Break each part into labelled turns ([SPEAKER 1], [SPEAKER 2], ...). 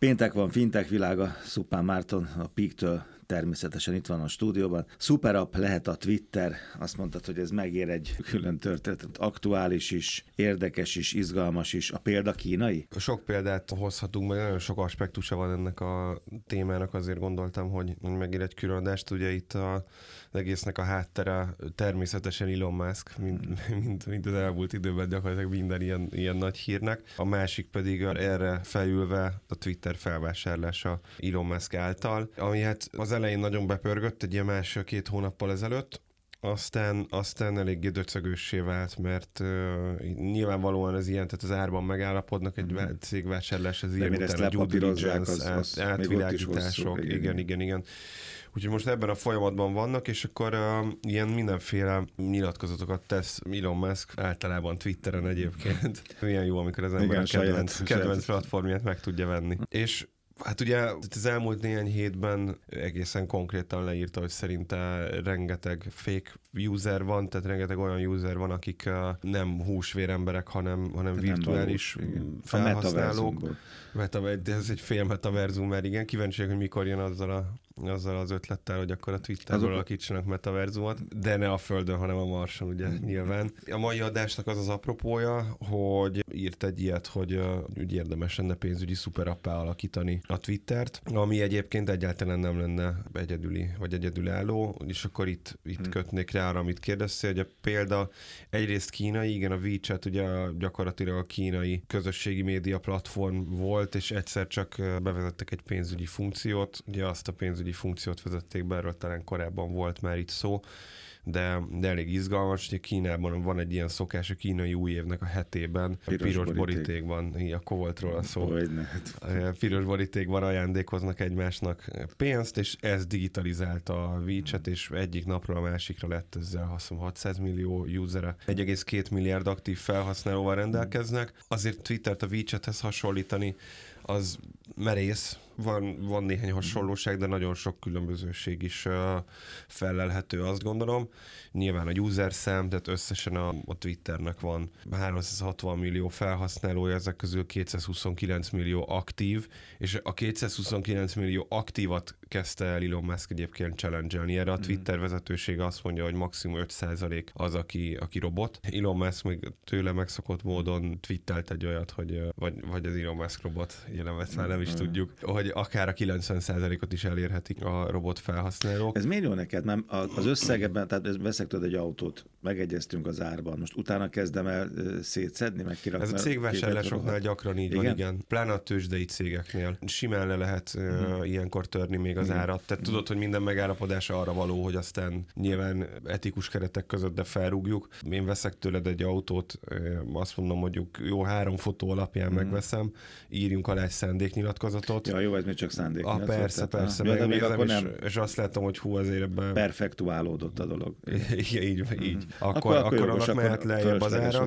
[SPEAKER 1] Péntek van, fintek világa, Szupán Márton, a Peak-től természetesen itt van a stúdióban. Superapp lehet a Twitter, azt mondtad, hogy ez megér egy külön történet. Aktuális is, érdekes is, izgalmas is. A példa kínai?
[SPEAKER 2] Sok példát hozhatunk, mert nagyon sok aspektusa van ennek a témának, azért gondoltam, hogy megér egy külön adást. Ugye itt a egésznek a háttere természetesen Elon Musk, mint, mint, mint az elmúlt időben gyakorlatilag minden ilyen, ilyen nagy hírnek. A másik pedig erre felülve a Twitter felvásárlása Elon Musk által, ami hát az elején nagyon bepörgött egy ilyen másfél-két hónappal ezelőtt, aztán, aztán eléggé döcögőssé vált, mert uh, nyilvánvalóan az ilyen, tehát az árban megállapodnak egy mm. cégvásárlás, az ilyen
[SPEAKER 1] után a due diligence, az,
[SPEAKER 2] az át, átvilágítások, igen, igen, igen, igen. Úgyhogy most ebben a folyamatban vannak, és akkor uh, ilyen mindenféle nyilatkozatokat tesz Elon Musk, általában Twitteren egyébként. Milyen jó, amikor az ember Igen, a kedvenc, saját, kedvenc platformját meg tudja venni. És Hát ugye az elmúlt néhány hétben egészen konkrétan leírta, hogy szerinte rengeteg fake user van, tehát rengeteg olyan user van, akik nem húsvér emberek, hanem, hanem virtuális felhasználók. Metaver, de ez egy fél metaverzum, mert igen, kíváncsiak, hogy mikor jön azzal, a, azzal az ötlettel, hogy akkor a Twitterről Azok... alakítsanak metaverzumot, de ne a Földön, hanem a Marson, ugye mm. nyilván. A mai adásnak az az apropója, hogy írt egy ilyet, hogy úgy érdemes lenne pénzügyi szuperappá alakítani a Twittert, ami egyébként egyáltalán nem lenne egyedüli, vagy egyedülálló, és akkor itt, itt hmm. kötnék rá arra, amit kérdeztél, hogy a példa egyrészt kínai, igen, a WeChat ugye gyakorlatilag a kínai közösségi média platform volt, és egyszer csak bevezettek egy pénzügyi funkciót, ugye azt a pénzügyi funkciót vezették be, erről talán korábban volt már itt szó, de, de elég izgalmas, hogy Kínában van egy ilyen szokás a kínai új évnek a hetében, piros, piros borítékban, boríték. akkor volt róla szó. Hát. Piros borítékban ajándékoznak egymásnak pénzt, és ez digitalizálta a WeChat, és egyik napról a másikra lett ezzel azt 600 millió usere, 1,2 milliárd aktív felhasználóval rendelkeznek. Azért Twittert a WeChathez hasonlítani, az merész, van, van néhány hasonlóság, de nagyon sok különbözőség is felelhető, azt gondolom. Nyilván a user szám, tehát összesen a, a Twitternek van 360 millió felhasználója, ezek közül 229 millió aktív, és a 229 millió aktívat kezdte el Elon Musk egyébként challenge-elni. Erre a mhm. Twitter vezetősége azt mondja, hogy maximum 5% az, aki, aki robot. Elon Musk még tőle megszokott módon twittelt egy olyat, hogy vagy, vagy az Elon Musk robot, jelen már nem is mhm. tudjuk, hogy akár a 90%-ot is elérhetik a robot felhasználók.
[SPEAKER 1] Ez miért jó neked? Nem, az összegeben, tehát veszek tőled egy autót, megegyeztünk az árban, most utána kezdem el szétszedni, meg kirakni.
[SPEAKER 2] Ez a cégvásárlásoknál gyakran így igen? van, igen. Pláne a tőzsdei cégeknél. Simán le lehet uh-huh. uh, ilyenkor törni még az uh-huh. árat. Tehát tudod, hogy minden megállapodás arra való, hogy aztán nyilván etikus keretek között, de felrúgjuk. Én veszek tőled egy autót, azt mondom, mondjuk jó három fotó alapján uh-huh. megveszem, írjunk alá egy szándéknyilatkozatot.
[SPEAKER 1] Ja, jó, ez még csak szándék.
[SPEAKER 2] Ah, persze, persze. Ja, még akkor nem. És, azt látom, hogy hú, azért ebben...
[SPEAKER 1] Perfektuálódott a dolog.
[SPEAKER 2] Igen, így, így. Mm. Akkor, akkor, akkor, annak mehet lejjebb az ára.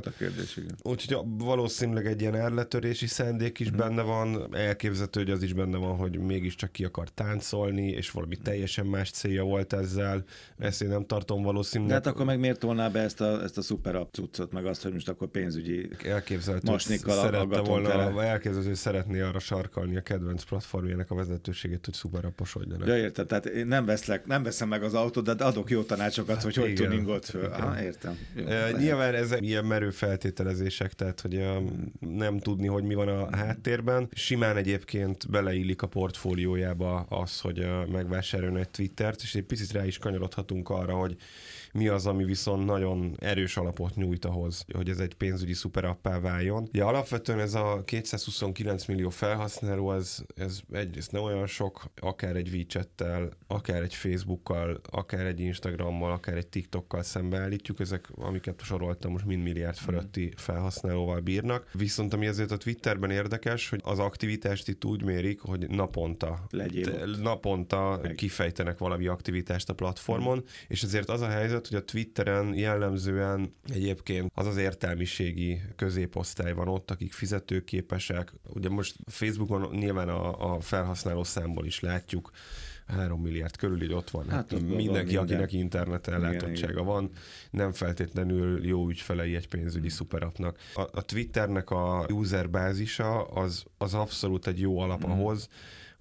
[SPEAKER 2] Úgyhogy valószínűleg egy ilyen erletörési szándék is mm. benne van. Elképzelhető, hogy az is benne van, hogy mégiscsak ki akar táncolni, és valami teljesen más célja volt ezzel. Ezt én nem tartom valószínűleg. De
[SPEAKER 1] hát akkor meg miért tolná be ezt a, ezt a szuper cuccot, meg azt, hogy most akkor pénzügyi elképzelhető, masnikkal
[SPEAKER 2] szerette volna, elképzelhető, hogy szeretné arra sarkalni a kedvenc platformjának a vezetőségét, hogy szuperaposodjanak.
[SPEAKER 1] Ja, érted, tehát én nem, veszlek, nem veszem meg az autót, de adok jó tanácsokat, hogy hogy Igen. tuningolt föl. Ah, értem.
[SPEAKER 2] Jó, e, nyilván ezek ilyen merő feltételezések, tehát hogy um, nem tudni, hogy mi van a háttérben. Simán egyébként beleillik a portfóliójába az, hogy uh, megvásároljon egy Twittert, és egy picit rá is kanyarodhatunk arra, hogy mi az, ami viszont nagyon erős alapot nyújt ahhoz, hogy ez egy pénzügyi szuperappá váljon. Ja, alapvetően ez a 229 millió felhasználó, ez, ez egyrészt nem olyan sok, akár egy WeChat-tel, akár egy Facebookkal, akár egy Instagrammal, akár egy TikTokkal szembeállítjuk, ezek, amiket soroltam, most mind milliárd mm. fölötti felhasználóval bírnak. Viszont ami ezért a Twitterben érdekes, hogy az aktivitást itt úgy mérik, hogy naponta, naponta Meg. kifejtenek valami aktivitást a platformon, mm. és ezért az a helyzet, hogy a Twitteren jellemzően egyébként az az értelmiségi középosztály van ott, akik fizetőképesek. Ugye most Facebookon nyilván a, a felhasználó számból is látjuk, 3 milliárd körül így ott van. Hát, hát mindenki, minden. akinek internet ellátottsága van, nem feltétlenül jó ügyfelei egy pénzügyi szuperapnak. A, a Twitternek a user bázisa az, az abszolút egy jó alap mm. ahhoz,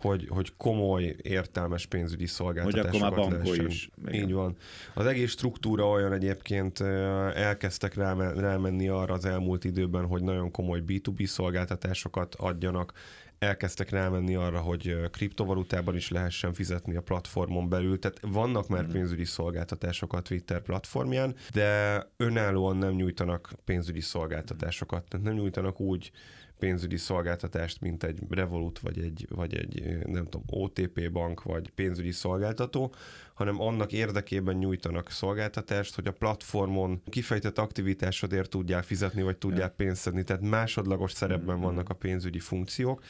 [SPEAKER 2] hogy, hogy komoly, értelmes pénzügyi szolgáltatásokat Hogy akkor már bankol is. Igen. Így van. Az egész struktúra olyan egyébként elkezdtek rámenni arra az elmúlt időben, hogy nagyon komoly B2B szolgáltatásokat adjanak, elkezdtek rámenni arra, hogy kriptovalutában is lehessen fizetni a platformon belül, tehát vannak már mhm. pénzügyi szolgáltatások a Twitter platformján, de önállóan nem nyújtanak pénzügyi szolgáltatásokat, tehát nem nyújtanak úgy pénzügyi szolgáltatást, mint egy Revolut, vagy egy, vagy egy nem tudom, OTP bank, vagy pénzügyi szolgáltató, hanem annak érdekében nyújtanak szolgáltatást, hogy a platformon kifejtett aktivitásodért tudják fizetni, vagy tudják pénzt szedni. Tehát másodlagos szerepben mm-hmm. vannak a pénzügyi funkciók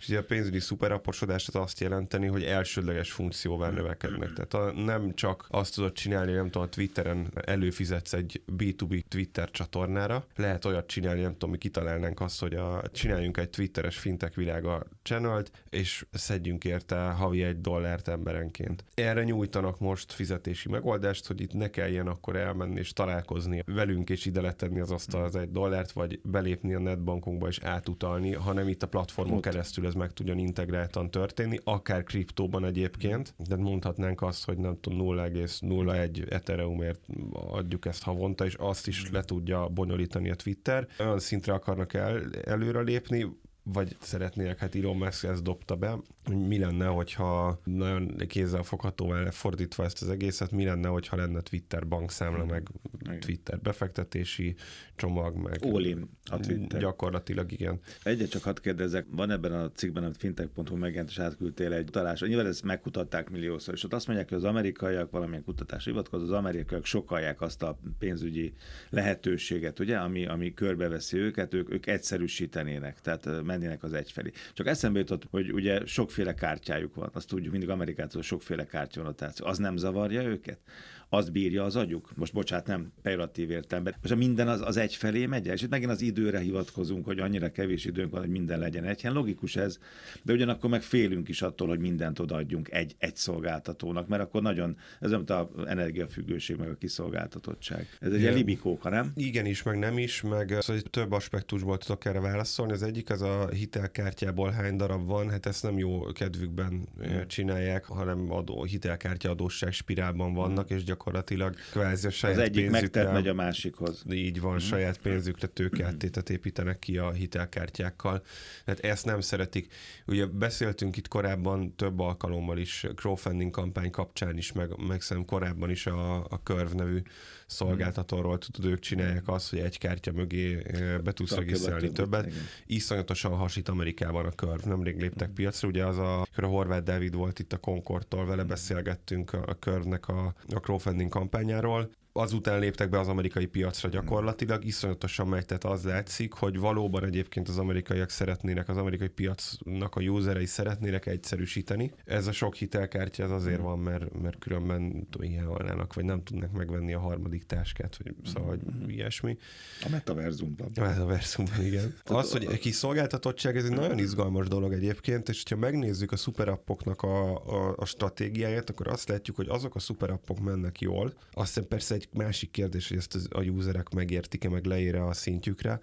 [SPEAKER 2] és ugye a pénzügyi szuperaposodás az azt jelenteni, hogy elsődleges funkcióval növekednek. Tehát a, nem csak azt tudod csinálni, nem tudom, a Twitteren előfizetsz egy B2B Twitter csatornára, lehet olyat csinálni, nem tudom, mi kitalálnánk azt, hogy a, csináljunk egy Twitteres fintech világa channelt, és szedjünk érte havi egy dollárt emberenként. Erre nyújtanak most fizetési megoldást, hogy itt ne kelljen akkor elmenni és találkozni velünk, és ide letenni az asztal az egy dollárt, vagy belépni a netbankunkba és átutalni, hanem itt a platformon Ott. keresztül ez meg tudjon integráltan történni, akár kriptóban egyébként, de mondhatnánk azt, hogy nem tudom, 0,01 Ethereumért adjuk ezt havonta, és azt is le tudja bonyolítani a Twitter. Olyan szintre akarnak el, előre lépni, vagy szeretnének, hát Elon Musk ezt dobta be, hogy mi lenne, hogyha nagyon kézzel foghatóval lefordítva ezt az egészet, mi lenne, hogyha lenne Twitter bankszámla, meg igen. Twitter befektetési csomag, meg
[SPEAKER 1] All a Twitter.
[SPEAKER 2] Gyakorlatilag igen.
[SPEAKER 1] Egyet csak hadd kérdezzek, van ebben a cikkben, amit fintech.hu megjelent, és átküldtél egy utalásra. Nyilván ezt megkutatták milliószor, és ott azt mondják, hogy az amerikaiak valamilyen kutatás hivatkoz, az amerikaiak sokalják azt a pénzügyi lehetőséget, ugye, ami, ami körbeveszi őket, ők, ők egyszerűsítenének, tehát mennének az egyfelé. Csak eszembe jutott, hogy ugye sokféle kártyájuk van, azt tudjuk, mindig Amerikától sokféle kártyanotáció. Az nem zavarja őket? Az bírja az agyuk. Most bocsánat, nem pejoratív értelemben. Most minden az, az egy felé megy el, és itt megint az időre hivatkozunk, hogy annyira kevés időnk van, hogy minden legyen egy. Logikus ez, de ugyanakkor meg félünk is attól, hogy mindent odaadjunk egy, egy szolgáltatónak, mert akkor nagyon, ez nem a energiafüggőség, meg a kiszolgáltatottság. Ez egy ilyen libikóka, nem?
[SPEAKER 2] Igen is, meg nem is, meg szóval több aspektusból tudok erre válaszolni. Az egyik az a hitelkártyából hány darab van, hát ezt nem jó kedvükben hmm. csinálják, hanem adó, hitelkártya adósság spirálban vannak, hmm. és gyakorlatilag gyakorlatilag kvázi a saját
[SPEAKER 1] Az egyik megtett megy a másikhoz.
[SPEAKER 2] Így van, mm. saját pénzükre tőkeáttétet építenek ki a hitelkártyákkal. Tehát ezt nem szeretik. Ugye beszéltünk itt korábban több alkalommal is, crowdfunding kampány kapcsán is, meg, meg szerintem korábban is a, a Curve nevű szolgáltatóról, tudod, ők csinálják azt, hogy egy kártya mögé eh, be tudsz regisztrálni többet. Igen. Iszonyatosan hasít Amerikában a Curve, nemrég léptek piacra, ugye az a, a Horváth David volt itt a Concordtól, vele beszélgettünk a, a Curve-nek a, a crowdfunding kampányáról, azután léptek be az amerikai piacra gyakorlatilag, iszonyatosan megy, tehát az látszik, hogy valóban egyébként az amerikaiak szeretnének, az amerikai piacnak a userei szeretnének egyszerűsíteni. Ez a sok hitelkártya az azért van, mert, mert különben ilyen halnának, vagy nem tudnak megvenni a harmadik táskát, vagy szóval hogy mm-hmm. ilyesmi.
[SPEAKER 1] A metaverzumban.
[SPEAKER 2] A metaverzumban, igen. az, hogy egy kiszolgáltatottság, ez egy nagyon izgalmas dolog egyébként, és ha megnézzük a szuperappoknak a, a, a stratégiáját, akkor azt látjuk, hogy azok a szuperappok mennek jól. Aztán persze egy másik kérdés, hogy ezt a userek megértik-e, meg leír a szintjükre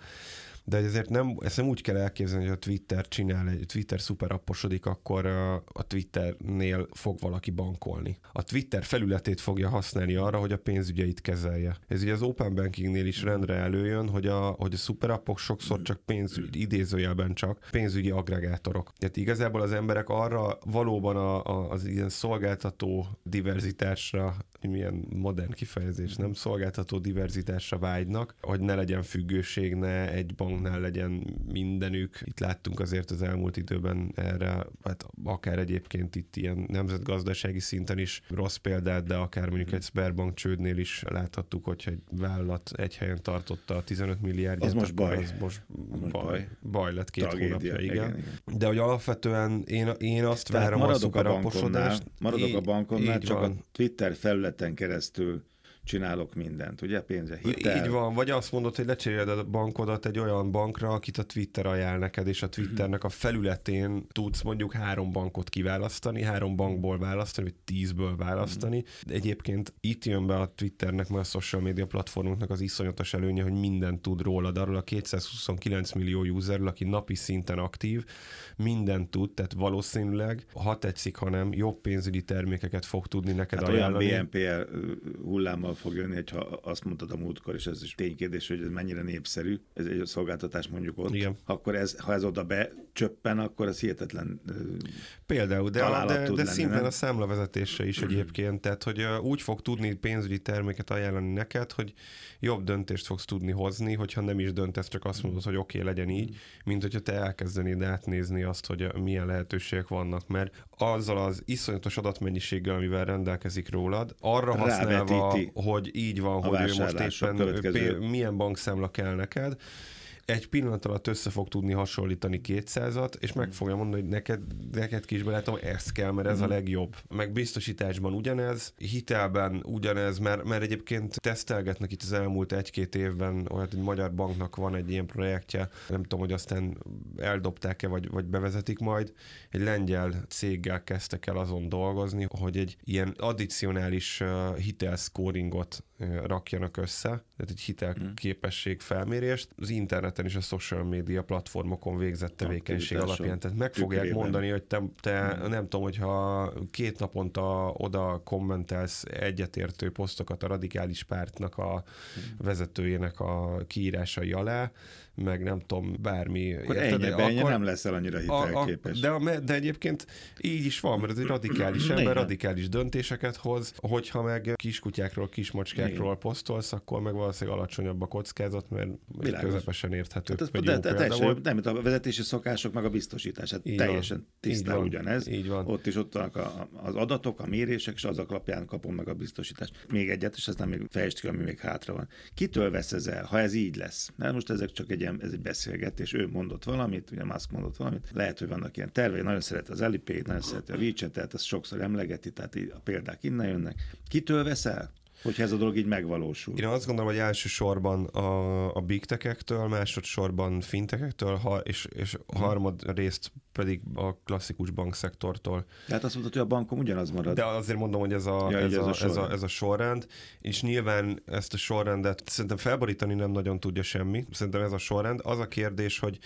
[SPEAKER 2] de ezért nem, ezt nem úgy kell elképzelni, hogy a Twitter csinál, egy Twitter szuperapposodik, akkor a Twitternél fog valaki bankolni. A Twitter felületét fogja használni arra, hogy a pénzügyeit kezelje. Ez ugye az Open Bankingnél is rendre előjön, hogy a, hogy a szuperappok sokszor csak pénzügy, idézőjelben csak pénzügyi agregátorok. Tehát igazából az emberek arra valóban a, a, az ilyen szolgáltató diverzitásra milyen modern kifejezés, nem szolgáltató diverzitásra vágynak, hogy ne legyen függőség, ne egy banknál legyen mindenük. Itt láttunk azért az elmúlt időben erre, hát akár egyébként itt ilyen nemzetgazdasági szinten is rossz példát, de akár mondjuk egy Sberbank csődnél is láthattuk, hogyha egy vállalat egy helyen tartotta a 15 milliárd.
[SPEAKER 1] Az most baj.
[SPEAKER 2] Az most baj. Baj lett két Tragédia, hónapja, igen. igen. igen. De hogy alapvetően én, én azt Tehát várom
[SPEAKER 1] a szuperaposodást. Maradok a bankonnál, csak van. a Twitter felület területen keresztül csinálok mindent, ugye? Pénze, hitel.
[SPEAKER 2] Így van, vagy azt mondod, hogy lecseréled a bankodat egy olyan bankra, akit a Twitter ajánl neked, és a Twitternek a felületén tudsz mondjuk három bankot kiválasztani, három bankból választani, vagy tízből választani. De egyébként itt jön be a Twitternek, mert a social media platformoknak az iszonyatos előnye, hogy mindent tud rólad, arról a 229 millió userről, aki napi szinten aktív, mindent tud, tehát valószínűleg, ha tetszik, ha nem, jobb pénzügyi termékeket fog tudni neked hát ajánlani.
[SPEAKER 1] olyan BNPL hullámmal fog jönni, hogyha azt mondtad a múltkor, és ez is ténykérdés, hogy ez mennyire népszerű, ez egy szolgáltatás mondjuk ott, Igen. akkor ez, ha ez oda becsöppen, akkor ez hihetetlen
[SPEAKER 2] Például, de, a, de, de szintén a számlavezetése is egyébként, tehát hogy úgy fog tudni pénzügyi terméket ajánlani neked, hogy jobb döntést fogsz tudni hozni, hogyha nem is döntesz, csak azt mondod, hogy oké, okay, legyen így, mint hogyha te elkezdenéd átnézni azt, hogy milyen lehetőségek vannak, mert azzal az iszonyatos adatmennyiséggel, amivel rendelkezik rólad, arra használva, hogy így van, hogy ő most éppen milyen bankszámla kell neked, egy pillanat alatt össze fog tudni hasonlítani 200-at, és meg fogja mondani, hogy neked, neked kisbe látom, ez kell, mert ez a mhm. legjobb. Meg biztosításban ugyanez, hitelben ugyanez, mert, mert egyébként tesztelgetnek itt az elmúlt egy-két évben, olyan, hogy Magyar Banknak van egy ilyen projektje, nem tudom, hogy aztán eldobták-e, vagy, vagy bevezetik majd. Egy lengyel céggel kezdtek el azon dolgozni, hogy egy ilyen addicionális hitelszcoringot rakjanak össze, tehát egy hitelképesség felmérést az interneten és a social media platformokon végzett tevékenység alapján. Tehát meg fogják tükrében. mondani, hogy te, te hmm. nem tudom, hogyha két naponta oda kommentelsz egyetértő posztokat a radikális pártnak a hmm. vezetőjének a kiírásai alá, meg nem tudom, bármi.
[SPEAKER 1] Akkor érted, ennyi, akkor, ennyi nem leszel annyira hitelképes.
[SPEAKER 2] A, a, de, de egyébként így is van, mert ez egy radikális ember, radikális döntéseket hoz, hogyha meg kiskutyákról, kismacskákról Igen. posztolsz, akkor meg valószínűleg alacsonyabb a kockázat, mert Világos. közepesen érthető. Hát
[SPEAKER 1] ez, de, de, de, volt. Nem, a vezetési szokások, meg a biztosítás. Hát így teljesen van. tisztán
[SPEAKER 2] így
[SPEAKER 1] ugyanez.
[SPEAKER 2] Így van.
[SPEAKER 1] Ott is ott vannak a, az adatok, a mérések, és azok alapján kapom meg a biztosítást. Még egyet, és nem még fejtsd ki, ami még hátra van. Kitől vesz ez el, ha ez így lesz? Mert most ezek csak egy ilyen, ez egy beszélgetés, ő mondott valamit, ugye Musk mondott valamit, lehet, hogy vannak ilyen tervei, nagyon szeret az Elipét, nagyon szereti a WeChat-et, ezt sokszor emlegeti, tehát a példák innen jönnek. Kitől vesz el? Hogyha ez a dolog így megvalósul.
[SPEAKER 2] Én azt gondolom, hogy elsősorban a, a big tech-ektől, másodszorban fintekektől, ha, és, és hmm. harmad részt pedig a klasszikus bankszektortól.
[SPEAKER 1] Tehát azt mondod, hogy a bankom ugyanaz marad.
[SPEAKER 2] De azért mondom, hogy ez a, ja, ez, ez, a, a ez, a, ez a sorrend, és nyilván ezt a sorrendet szerintem felborítani nem nagyon tudja semmi. Szerintem ez a sorrend. Az a kérdés, hogy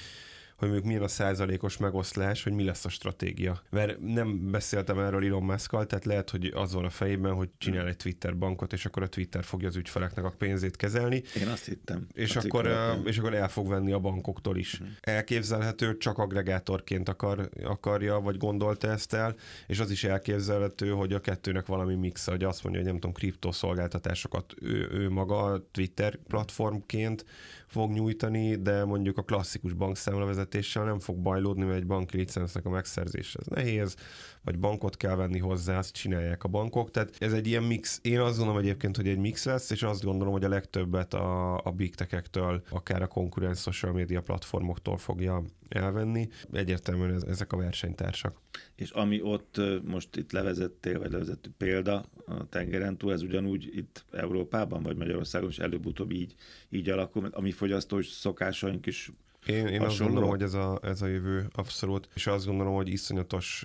[SPEAKER 2] hogy mondjuk milyen a százalékos megoszlás, hogy mi lesz a stratégia. Mert nem beszéltem erről Elon musk tehát lehet, hogy az van a fejében, hogy csinál egy Twitter bankot, és akkor a Twitter fogja az ügyfeleknek a pénzét kezelni.
[SPEAKER 1] Én azt hittem.
[SPEAKER 2] És, akkor, és akkor el fog venni a bankoktól is. Uh-huh. Elképzelhető, csak agregátorként akar, akarja, vagy gondolta ezt el, és az is elképzelhető, hogy a kettőnek valami mix, hogy azt mondja, hogy nem tudom, kriptoszolgáltatásokat ő, ő maga Twitter platformként fog nyújtani, de mondjuk a klasszikus bankszámlavezetéssel nem fog bajlódni, mert egy banki licensznek a megszerzése ez nehéz, vagy bankot kell venni hozzá, azt csinálják a bankok. Tehát ez egy ilyen mix. Én azt gondolom egyébként, hogy egy mix lesz, és azt gondolom, hogy a legtöbbet a, a big tech-ektől, akár a konkurens social media platformoktól fogja elvenni. Egyértelműen ez, ezek a versenytársak.
[SPEAKER 1] És ami ott most itt levezettél, vagy levezettő példa a tengeren túl, ez ugyanúgy itt Európában, vagy Magyarországon is előbb-utóbb így, így alakul, mert a mi fogyasztós szokásaink is
[SPEAKER 2] én, én azt gondolom, hogy ez a, ez a jövő abszolút, és azt gondolom, hogy iszonyatos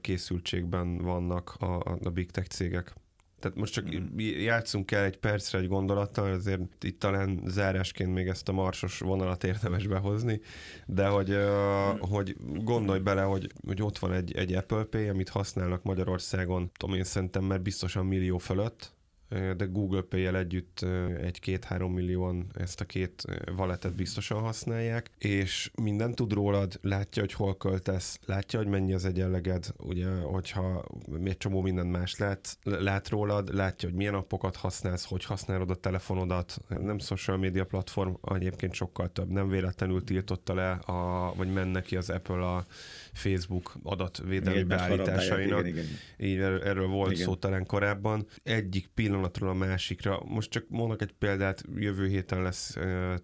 [SPEAKER 2] készültségben vannak a, a big tech cégek. Tehát most csak mm. játszunk el egy percre egy gondolattal, azért itt talán zárásként még ezt a marsos vonalat érdemes behozni, de hogy, uh, hogy gondolj bele, hogy, hogy ott van egy, egy Apple Pay, amit használnak Magyarországon, tudom én szerintem, mert biztosan millió fölött, de Google Pay-jel együtt egy-két-három millióan ezt a két valetet biztosan használják, és minden tud rólad, látja, hogy hol költesz, látja, hogy mennyi az egyenleged, ugye, hogyha egy csomó mindent más lát, lát rólad, látja, hogy milyen appokat használsz, hogy használod a telefonodat, nem social media platform, egyébként sokkal több, nem véletlenül tiltotta le, a, vagy menne ki az Apple a Facebook adatvédelmi beállításainak. Igen, igen, igen. Így erről volt igen. szó talán korábban. Egyik pillanatról a másikra. Most csak mondok egy példát, jövő héten lesz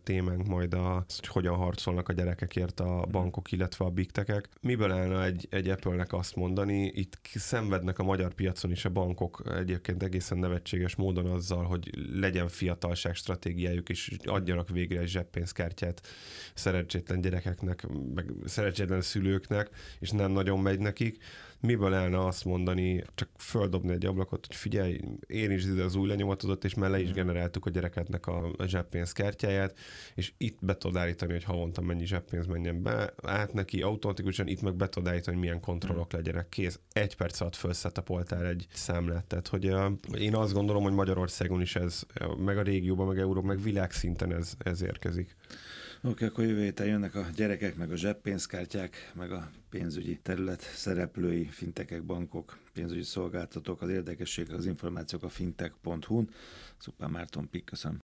[SPEAKER 2] témánk majd a, hogy hogyan harcolnak a gyerekekért a mhm. bankok, illetve a big techek. Miből állna egy, egy Apple-nek azt mondani, itt szenvednek a magyar piacon is a bankok egyébként egészen nevetséges módon azzal, hogy legyen fiatalság stratégiájuk, és adjanak végre egy zseppénzkártyát szerencsétlen gyerekeknek, meg szerencsétlen szülőknek, és nem nagyon megy nekik miből állna azt mondani, csak földobni egy ablakot, hogy figyelj, én is ide az új lenyomatodat, és mellé is hmm. generáltuk a gyerekednek a zseppénz kártyáját, és itt be tudod állítani, hogy havonta mennyi zseppénz menjen be, át neki automatikusan, itt meg be tudod állítani, hogy milyen kontrollok hmm. legyenek. Kész, egy perc alatt felszetapoltál egy számlát. Tehát, hogy uh, én azt gondolom, hogy Magyarországon is ez, meg a régióban, meg Európa, meg világszinten ez, ez érkezik.
[SPEAKER 1] Oké, okay, akkor jövő héten jönnek a gyerekek, meg a zseppénzkártyák, meg a pénzügyi terület szereplői, fintekek, bankok, pénzügyi szolgáltatók. Az érdekesség, az információk a fintech.hu-n. Szupán Márton Pik, köszönöm.